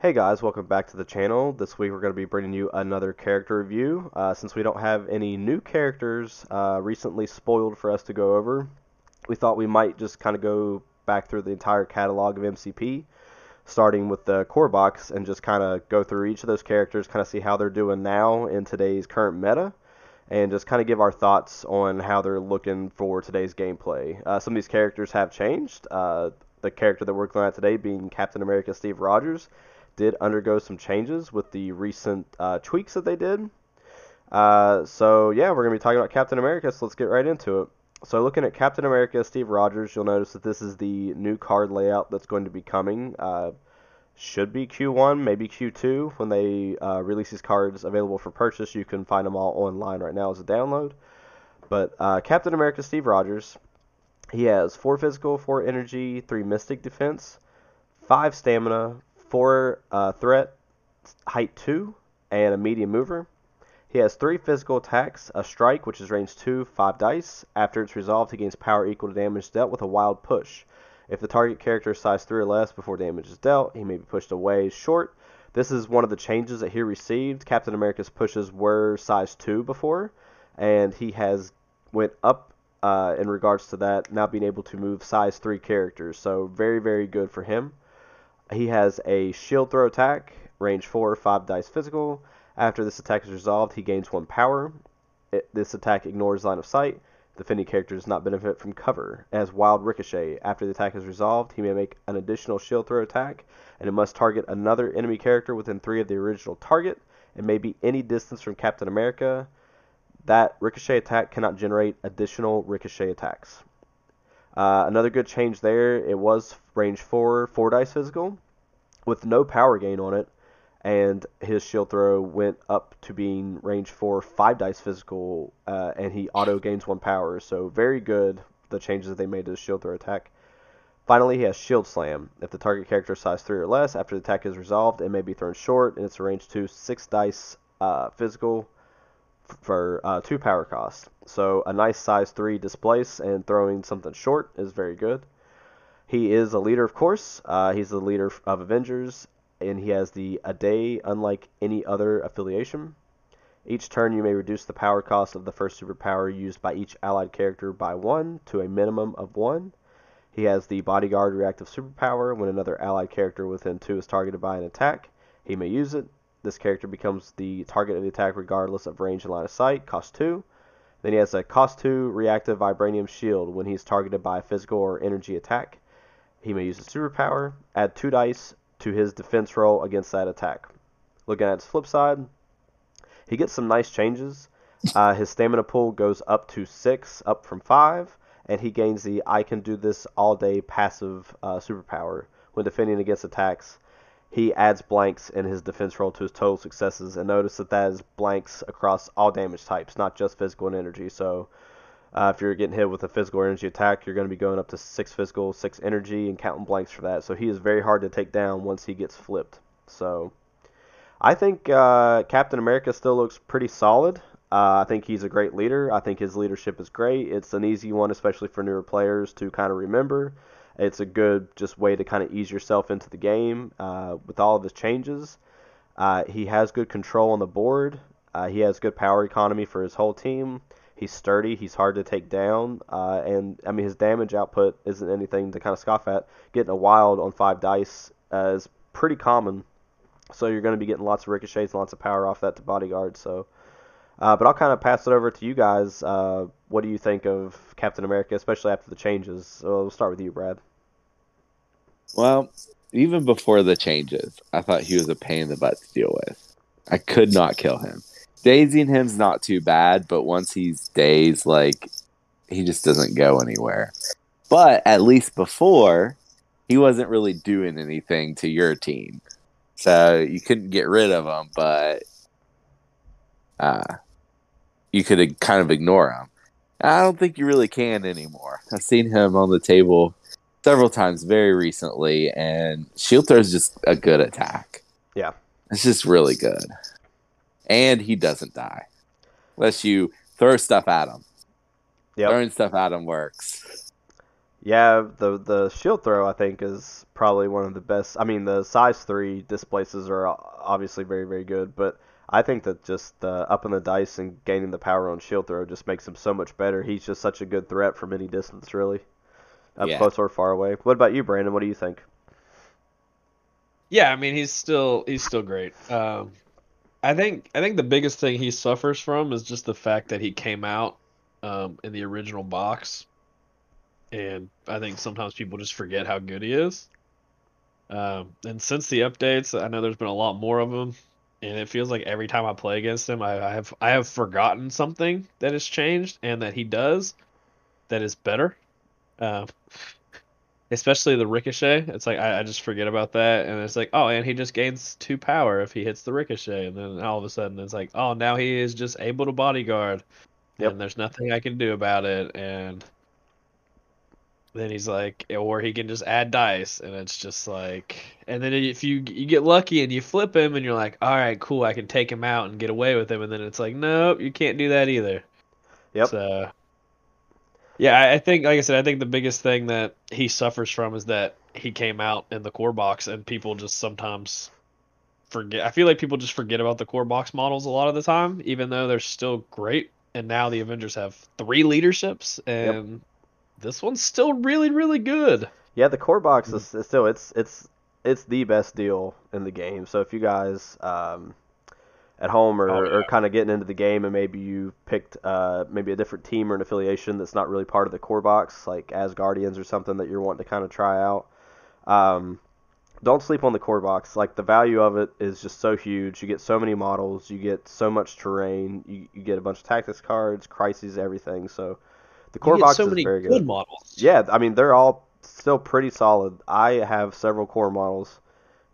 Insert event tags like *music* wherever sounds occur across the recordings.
Hey guys, welcome back to the channel. This week we're going to be bringing you another character review. Uh, since we don't have any new characters uh, recently spoiled for us to go over, we thought we might just kind of go back through the entire catalog of MCP, starting with the core box, and just kind of go through each of those characters, kind of see how they're doing now in today's current meta, and just kind of give our thoughts on how they're looking for today's gameplay. Uh, some of these characters have changed. Uh, the character that we're looking at today being Captain America Steve Rogers did undergo some changes with the recent uh, tweaks that they did. Uh, so yeah, we're gonna be talking about Captain America. So let's get right into it. So looking at Captain America, Steve Rogers, you'll notice that this is the new card layout that's going to be coming. Uh, should be Q1, maybe Q2 when they uh, release these cards available for purchase. You can find them all online right now as a download. But uh, Captain America, Steve Rogers, he has four physical, four energy, three mystic defense, five stamina, four uh, threat, height two, and a medium mover. He has three physical attacks, a strike, which is range 2, 5 dice. After it's resolved, he gains power equal to damage dealt with a wild push. If the target character is size 3 or less before damage is dealt, he may be pushed away short. This is one of the changes that he received. Captain America's pushes were size 2 before, and he has went up uh, in regards to that, now being able to move size 3 characters. So very, very good for him. He has a shield throw attack, range 4, 5 dice physical. After this attack is resolved, he gains 1 power. It, this attack ignores line of sight. The defending character does not benefit from cover. It has Wild Ricochet. After the attack is resolved, he may make an additional shield throw attack, and it must target another enemy character within 3 of the original target. It may be any distance from Captain America. That Ricochet attack cannot generate additional Ricochet attacks. Uh, another good change there, it was range 4, 4 dice physical, with no power gain on it and his shield throw went up to being range 4, 5 dice physical, uh, and he auto gains 1 power. So, very good, the changes that they made to his shield throw attack. Finally, he has Shield Slam. If the target character is size 3 or less, after the attack is resolved, it may be thrown short, and it's a range 2, 6 dice uh, physical for uh, 2 power cost. So, a nice size 3 displace, and throwing something short is very good. He is a leader, of course. Uh, he's the leader of Avengers, and he has the a day unlike any other affiliation. Each turn you may reduce the power cost of the first superpower used by each allied character by 1 to a minimum of 1. He has the bodyguard reactive superpower. When another allied character within 2 is targeted by an attack, he may use it. This character becomes the target of the attack regardless of range and line of sight, cost 2. Then he has a cost 2 reactive vibranium shield when he's targeted by a physical or energy attack. He may use a superpower, add 2 dice to his defense roll against that attack. Looking at his flip side, he gets some nice changes. Uh, *laughs* his stamina pool goes up to six, up from five, and he gains the I can do this all day passive uh, superpower when defending against attacks. He adds blanks in his defense roll to his total successes, and notice that that is blanks across all damage types, not just physical and energy. So uh, if you're getting hit with a physical energy attack, you're going to be going up to six physical, six energy, and counting blanks for that. So he is very hard to take down once he gets flipped. So I think uh, Captain America still looks pretty solid. Uh, I think he's a great leader. I think his leadership is great. It's an easy one, especially for newer players to kind of remember. It's a good just way to kind of ease yourself into the game uh, with all of his changes. Uh, he has good control on the board. Uh, he has good power economy for his whole team. He's sturdy. He's hard to take down. Uh, and I mean, his damage output isn't anything to kind of scoff at. Getting a wild on five dice uh, is pretty common. So you're going to be getting lots of ricochets and lots of power off that to bodyguard. So, uh, but I'll kind of pass it over to you guys. Uh, what do you think of Captain America, especially after the changes? So we'll start with you, Brad. Well, even before the changes, I thought he was a pain in the butt to deal with. I could not kill him dazing him's not too bad, but once he's dazed, like he just doesn't go anywhere. But at least before, he wasn't really doing anything to your team, so you couldn't get rid of him. But uh, you could kind of ignore him. I don't think you really can anymore. I've seen him on the table several times very recently, and Shield Throw is just a good attack. Yeah, it's just really good and he doesn't die unless you throw stuff at him. Yep. Throwing stuff at him works. Yeah, the the shield throw I think is probably one of the best. I mean, the size three displaces are obviously very very good, but I think that just uh, upping the dice and gaining the power on shield throw just makes him so much better. He's just such a good threat from any distance, really, up Yeah. close or far away. What about you, Brandon? What do you think? Yeah, I mean he's still he's still great. Um, I think I think the biggest thing he suffers from is just the fact that he came out um, in the original box, and I think sometimes people just forget how good he is. Um, and since the updates, I know there's been a lot more of them, and it feels like every time I play against him, I, I have I have forgotten something that has changed and that he does that is better. Um, especially the ricochet. It's like I, I just forget about that, and it's like, oh, and he just gains two power if he hits the ricochet, and then all of a sudden it's like, oh, now he is just able to bodyguard, Yep. and there's nothing I can do about it, and then he's like, or he can just add dice, and it's just like, and then if you you get lucky and you flip him, and you're like, all right, cool, I can take him out and get away with him, and then it's like, nope, you can't do that either. Yep. So, yeah, I- think, like I said, I think the biggest thing that he suffers from is that he came out in the core box, and people just sometimes forget. I feel like people just forget about the core box models a lot of the time, even though they're still great. And now the Avengers have three leaderships, and this one's still really, really good. Yeah, the core box is, is still it's it's it's the best deal in the game. So if you guys um, at home or, Oh, yeah. are kind of getting into the game and maybe you picked uh, maybe a different team or an affiliation that's not really part of the core box, like as Guardians or something that you're wanting to kind of try out, um, don't sleep on the core box. Like the value of it is just so huge. You get so many models, you get so much terrain, you, you get a bunch of tactics cards, crises, everything. So the core you get box so is many very good good. models. Yeah, I mean they're all still pretty solid. I have several core models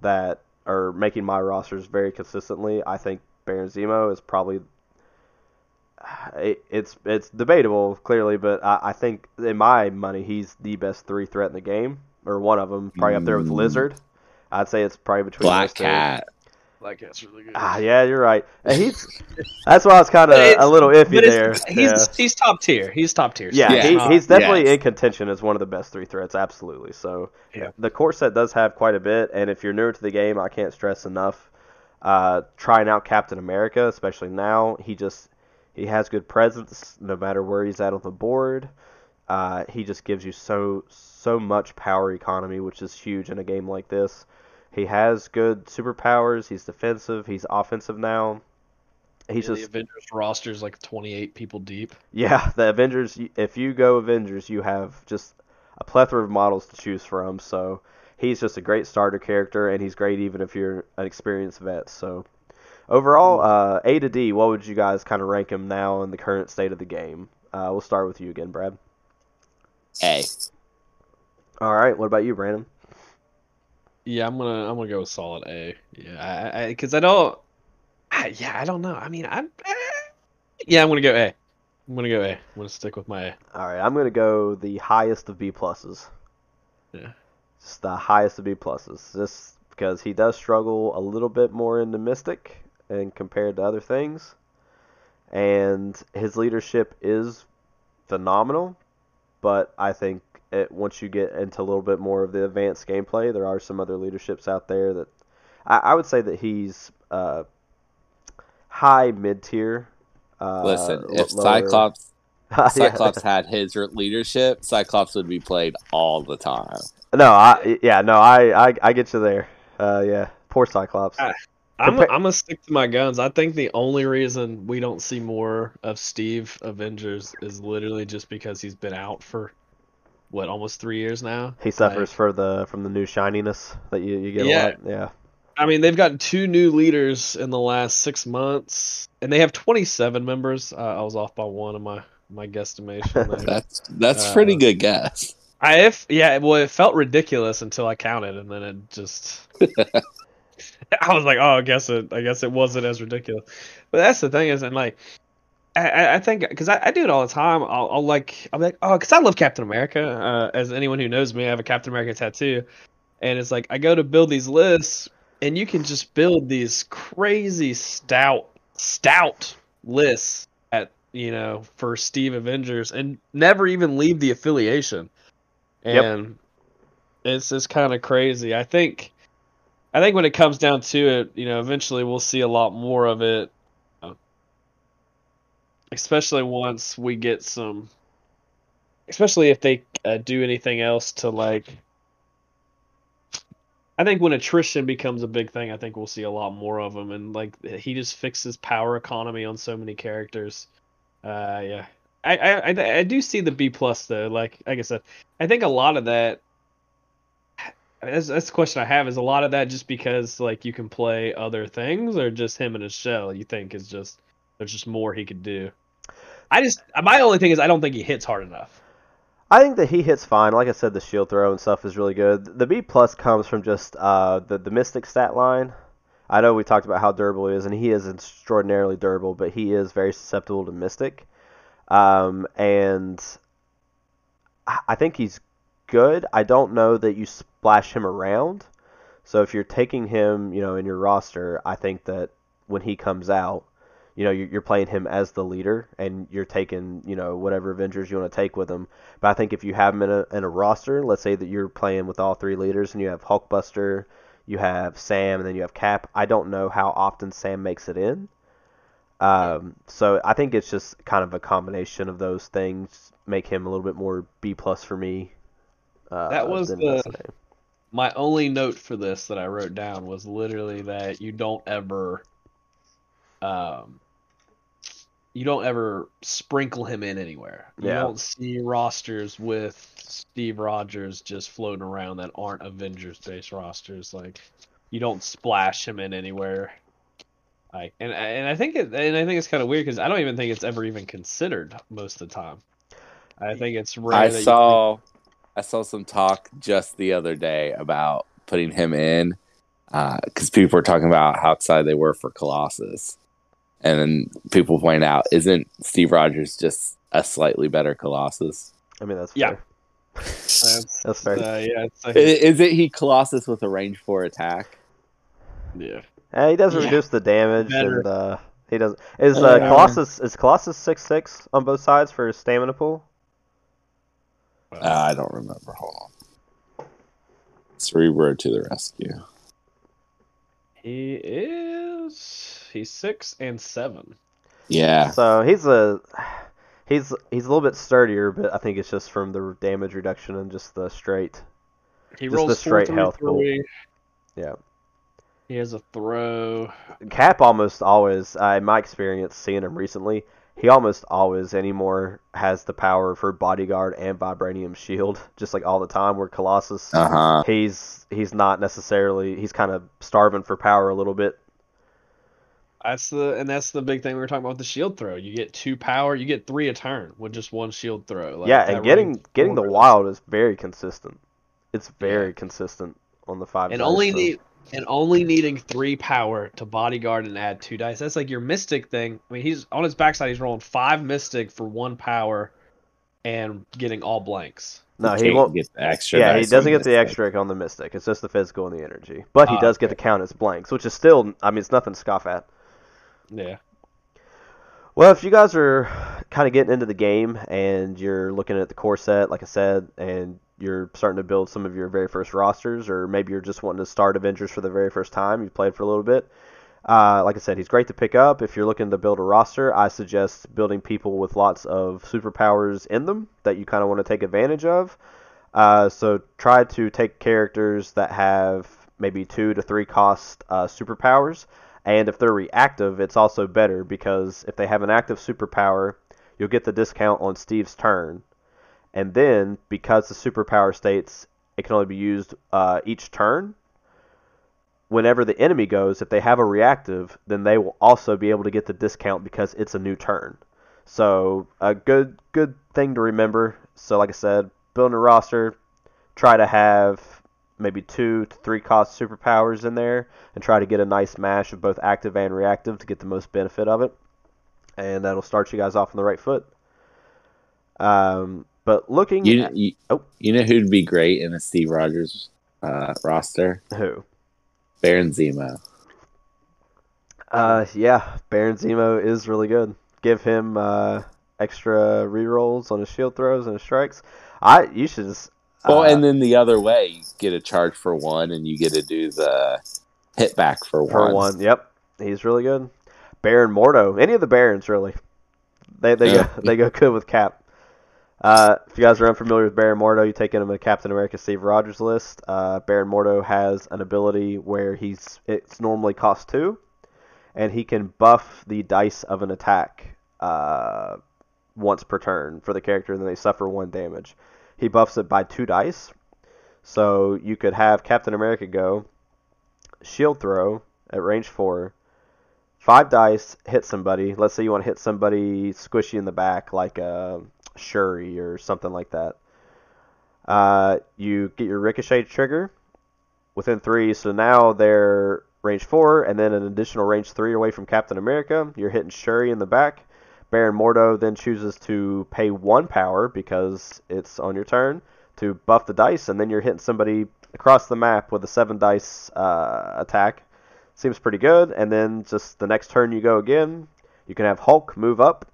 that are making my rosters very consistently. I think Baron Zemo is probably it, it's it's debatable clearly, but I, I think in my money he's the best three threat in the game or one of them, probably up there with Mm. Lizard. I'd say it's probably between Black those two. Cat. Black Cat's really good. Ah, yeah, you're right. And he's *laughs* that's why I was kind of a little iffy but there. he's yeah. he's top tier. He's top tier. so Yeah, Yeah. he, not- he's definitely yes. in contention as one of the best three threats, absolutely. So Yeah. the core set does have quite a bit, and if you're newer to the game, I can't stress enough uh, trying out Captain America, especially now. He just he has good presence no matter where he's at on the board. Uh, he just gives you so so much power economy, which is huge in a game like this. He has good superpowers. He's defensive. He's offensive now. He's Yeah, just the Avengers roster is like 28 people deep. yeah, *laughs* the Avengers. If you go Avengers, you have just a plethora of models to choose from. So he's just a great starter character, and he's great even if you're an experienced vet. So overall, uh, A to D, what would you guys kind of rank him now in the current state of the game? Uh, we'll start with you again, Brad. A. All right, what about you, Brandon? Yeah, I'm gonna I'm gonna go with solid A. Yeah, I because I, don't. I, yeah, I don't know. I mean, I'm. eh, yeah, I'm gonna go A. I'm gonna go A. I'm gonna stick with my A. All right, I'm gonna go the highest of B pluses. Yeah. Just the highest of B pluses, just because he does struggle a little bit more in the Mystic and compared to other things, and his leadership is phenomenal. But I think it, once you get into a little bit more of the advanced gameplay, there are some other leaderships out there that I, I would say that he's uh, high mid tier. Uh, Listen, if lower- Cyclops *laughs* Cyclops had his leadership, Cyclops would be played all the time. No, I yeah, no, I I, I get you there. Uh, yeah, poor Cyclops. I'm Compa- I'm gonna stick to my guns. I think the only reason we don't see more of Steve Avengers is literally just because he's been out for what almost three years now. he suffers Like, for the from the new shininess that you, you get Yeah. a lot. Yeah, I mean, they've gotten two new leaders in the last six months, and they have 27 members. Uh, I was off by one of my my guesstimation. *laughs* That's that's Uh, pretty good guess. I if yeah, well, it felt ridiculous until I counted, and then it just. *laughs* I was like, oh, I guess it. I guess it wasn't as ridiculous. But that's the thing is, and like, I- I, think because I, I do it all the time. I'll, I'll like, I'll be like, oh, because I love Captain America. Uh, as anyone who knows me, I have a Captain America tattoo, and it's like I go to build these lists, and you can just build these crazy stout, stout lists at you know for Steve Avengers, and never even leave the affiliation Yep. and it's just kind of crazy. I think, I think when it comes down to it, you know, eventually we'll see a lot more of it, uh, especially once we get some, especially if they uh, do anything else to like. I think when attrition becomes a big thing, I think we'll see a lot more of them, and like he just fixes power economy on so many characters. Uh, yeah, I, I, I, do see the B plus though. Like, like I said, I think a lot of that. That's, that's the question I have. Is a lot of that just because like you can play other things, or just him in his shell? You think is just there's just more he could do. I just my only thing is I don't think he hits hard enough. I think that he hits fine. Like I said, the shield throw and stuff is really good. The B plus comes from just uh, the the mystic stat line. I know we talked about how durable he is, and he is extraordinarily durable, but he is very susceptible to mystic. Um, and I think he's good. I don't know that you splash him around. So if you're taking him, you know, in your roster, I think that when he comes out, you know, you're playing him as the leader, and you're taking, you know, whatever Avengers you want to take with him. But I think if you have him in a in a roster, let's say that you're playing with all three leaders, and you have Hulkbuster, you have Sam, and then you have Cap. I don't know how often Sam makes it in. Um, so I think it's just kind of a combination of those things make him a little bit more B plus for me. Uh, That was the- My only note for this that I wrote down was literally that you don't ever, um, you don't ever sprinkle him in anywhere. You Yeah. don't see rosters with Steve Rogers just floating around that aren't Avengers based rosters. Like, you don't splash him in anywhere. Like, and and I think it, and I think it's kind of weird because I don't even think it's ever even considered most of the time. I think it's rare. I that you saw I saw some talk just the other day about putting him in because people were talking about how excited they were for Colossus, and then people point out, isn't Steve Rogers just a slightly better Colossus? I mean that's Yeah. fair. think That's fair. uh, yeah, it's like, I- Is it he Colossus with a range four attack? yeah. Eh, he does Yeah. reduce the damage, Better. and uh, he does. Is uh, Colossus is Colossus six six on both sides for his stamina pool? Uh, I don't remember. Hold on. Cerebro to the rescue. He is. He's six and seven. Yeah, So he's a he's he's a little bit sturdier, but I think it's just from the damage reduction and just the straight. He Just rolls the straight health pool. Yeah. He has a throw. Cap almost always, uh, in my experience seeing him recently, he almost always anymore has the power for bodyguard and vibranium shield, *laughs* just like all the time. Where Colossus, uh huh. he's he's not necessarily he's kind of starving for power a little bit. That's the and that's the big thing we were talking about with the shield throw. You get two power. You get three a turn with just one shield throw. Like, yeah, and getting range getting the wild is very consistent. It's very consistent on the five. and only so- need and only needing three power to bodyguard and add two dice. That's like your mystic thing. I mean, he's on his backside. He's rolling five mystic for one power, and getting all blanks. no, he Can't won't. get the extra. Yeah, he doesn't get the this extra on the mystic. It's just the physical and the energy. But he Ah, does get to count as blanks, which is still, I mean, it's nothing to scoff at. Yeah. Well, if you guys are kind of getting into the game and you're looking at the core set, like I said, and you're starting to build some of your very first rosters, or maybe you're just wanting to start Avengers for the very first time, you've played for a little bit. Uh, like I said, he's great to pick up. If you're looking to build a roster, I suggest building people with lots of superpowers in them that you kind of want to take advantage of. Uh, so try to take characters that have maybe two to three cost uh, superpowers. And if they're reactive, it's also better because if they have an active superpower, you'll get the discount on Steve's turn. And then, because the superpower states it can only be used uh, each turn, whenever the enemy goes, if they have a reactive, then they will also be able to get the discount because it's a new turn. So a good good thing to remember. So like I said, building a roster, try to have maybe two to three cost superpowers in there and try to get a nice mash of both active and reactive to get the most benefit of it. And that'll start you guys off on the right foot. Um, but looking You, at you, Oh. you know who'd be great in a Steve Rogers uh, roster? who? Baron Zemo. Uh, yeah, Baron Zemo is really good. Give him uh, extra rerolls on his shield throws and his strikes. I you should just Well, Uh, and then the other way, you get a charge for one, and you get to do the hit back for one. for one, yep, he's really good. Baron Mordo, any of the Barons really, they they go they go good with Cap. Uh, if you guys are unfamiliar with Baron Mordo, you take him in the Captain America Steve Rogers list. Uh, Baron Mordo has an ability where he's it's normally cost two, and he can buff the dice of an attack uh, once per turn for the character, and then they suffer one damage. He buffs it by two dice, so you could have Captain America go shield throw at range four, five dice, hit somebody. Let's say you want to hit somebody squishy in the back, like a Shuri or something like that. Uh, you get your ricochet trigger within three, so now they're range four, and then an additional range three away from Captain America. You're hitting Shuri in the back. Baron Mordo then chooses to pay one power because it's on your turn to buff the dice, and then you're hitting somebody across the map with a seven dice uh, attack. Seems pretty good. And then just the next turn you go again, you can have Hulk move up,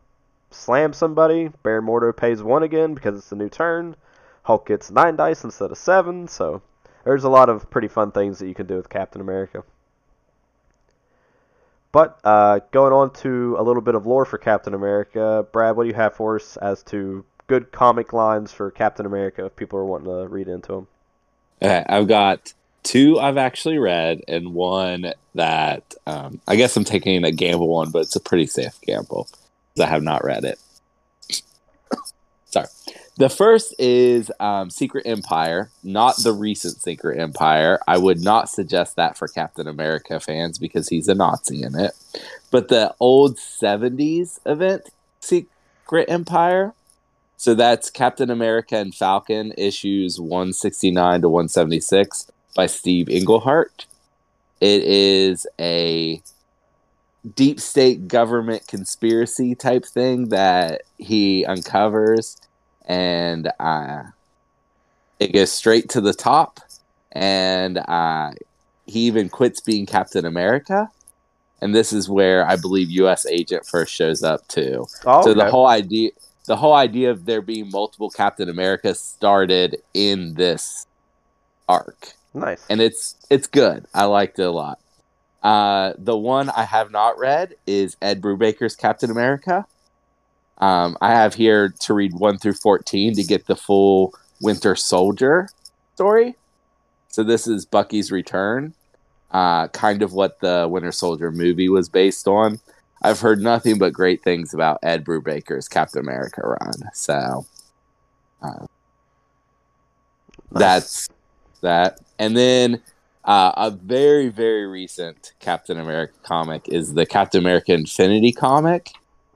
slam somebody. Baron Mordo pays one again because it's a new turn. Hulk gets nine dice instead of seven. So there's a lot of pretty fun things that you can do with Captain America. But uh, going on to a little bit of lore for Captain America, Brad, what do you have for us as to good comic lines for Captain America if people are wanting to read into them? Okay, I've got two I've actually read, and one that um, I guess I'm taking a gamble on, but it's a pretty safe gamble because I have not read it. Sorry. The first is um, Secret Empire, not the recent Secret Empire. I would not suggest that for Captain America fans because he's a Nazi in it. But the old 70s event, Secret Empire, so that's Captain America and Falcon issues 169 to 176 by Steve Englehart. It is a deep state government conspiracy type thing that he uncovers and uh, it goes straight to the top and uh, he even quits being Captain America. And this is where I believe U.S. Agent first shows up too. Oh, So the whole idea, the whole idea of there being multiple Captain America started in this arc, nice. and it's it's good. I liked it a lot. Uh, the one I have not read is Ed Brubaker's Captain America. Um, I have here to read one through fourteen to get the full Winter Soldier story. So this is Bucky's return, uh, kind of what the Winter Soldier movie was based on. I've heard nothing but great things about Ed Brubaker's Captain America run. So uh, Nice. that's that. And then uh, a very, very recent Captain America comic is the Captain America Infinity comic.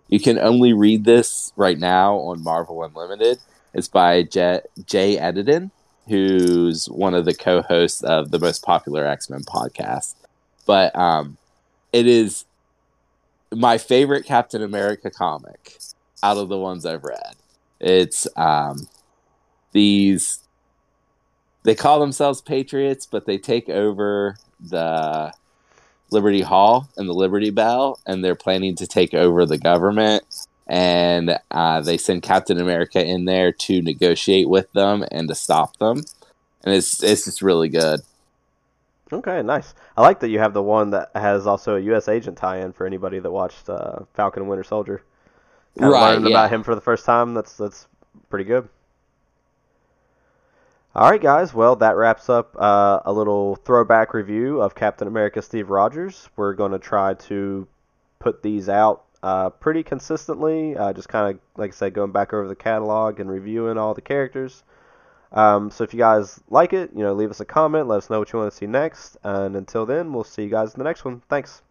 You can only read this right now on Marvel Unlimited. It's by J- Jay Edidin, who's one of the co-hosts of the most popular X-Men podcast. But um, it is my favorite Captain America comic out of the ones I've read. It's um, these they call themselves patriots, but they take over the Liberty Hall and the Liberty Bell, and they're planning to take over the government. And uh, they send Captain America in there to negotiate with them and to stop them. And it's it's just really good. Okay, nice. I like that you have the one that has also a U.S. agent tie-in for anybody that watched uh, Falcon and Winter Soldier. Kinda Right, learning yeah. about him for the first time. That's that's pretty good. All right, guys. Well, that wraps up uh, a little throwback review of Captain America: Steve Rogers. We're going to try to put these out uh, pretty consistently. Uh, just kind of, like I said, going back over the catalog and reviewing all the characters. Um, so if you guys like it, you know, leave us a comment. Let us know what you want to see next. And until then, we'll see you guys in the next one. Thanks.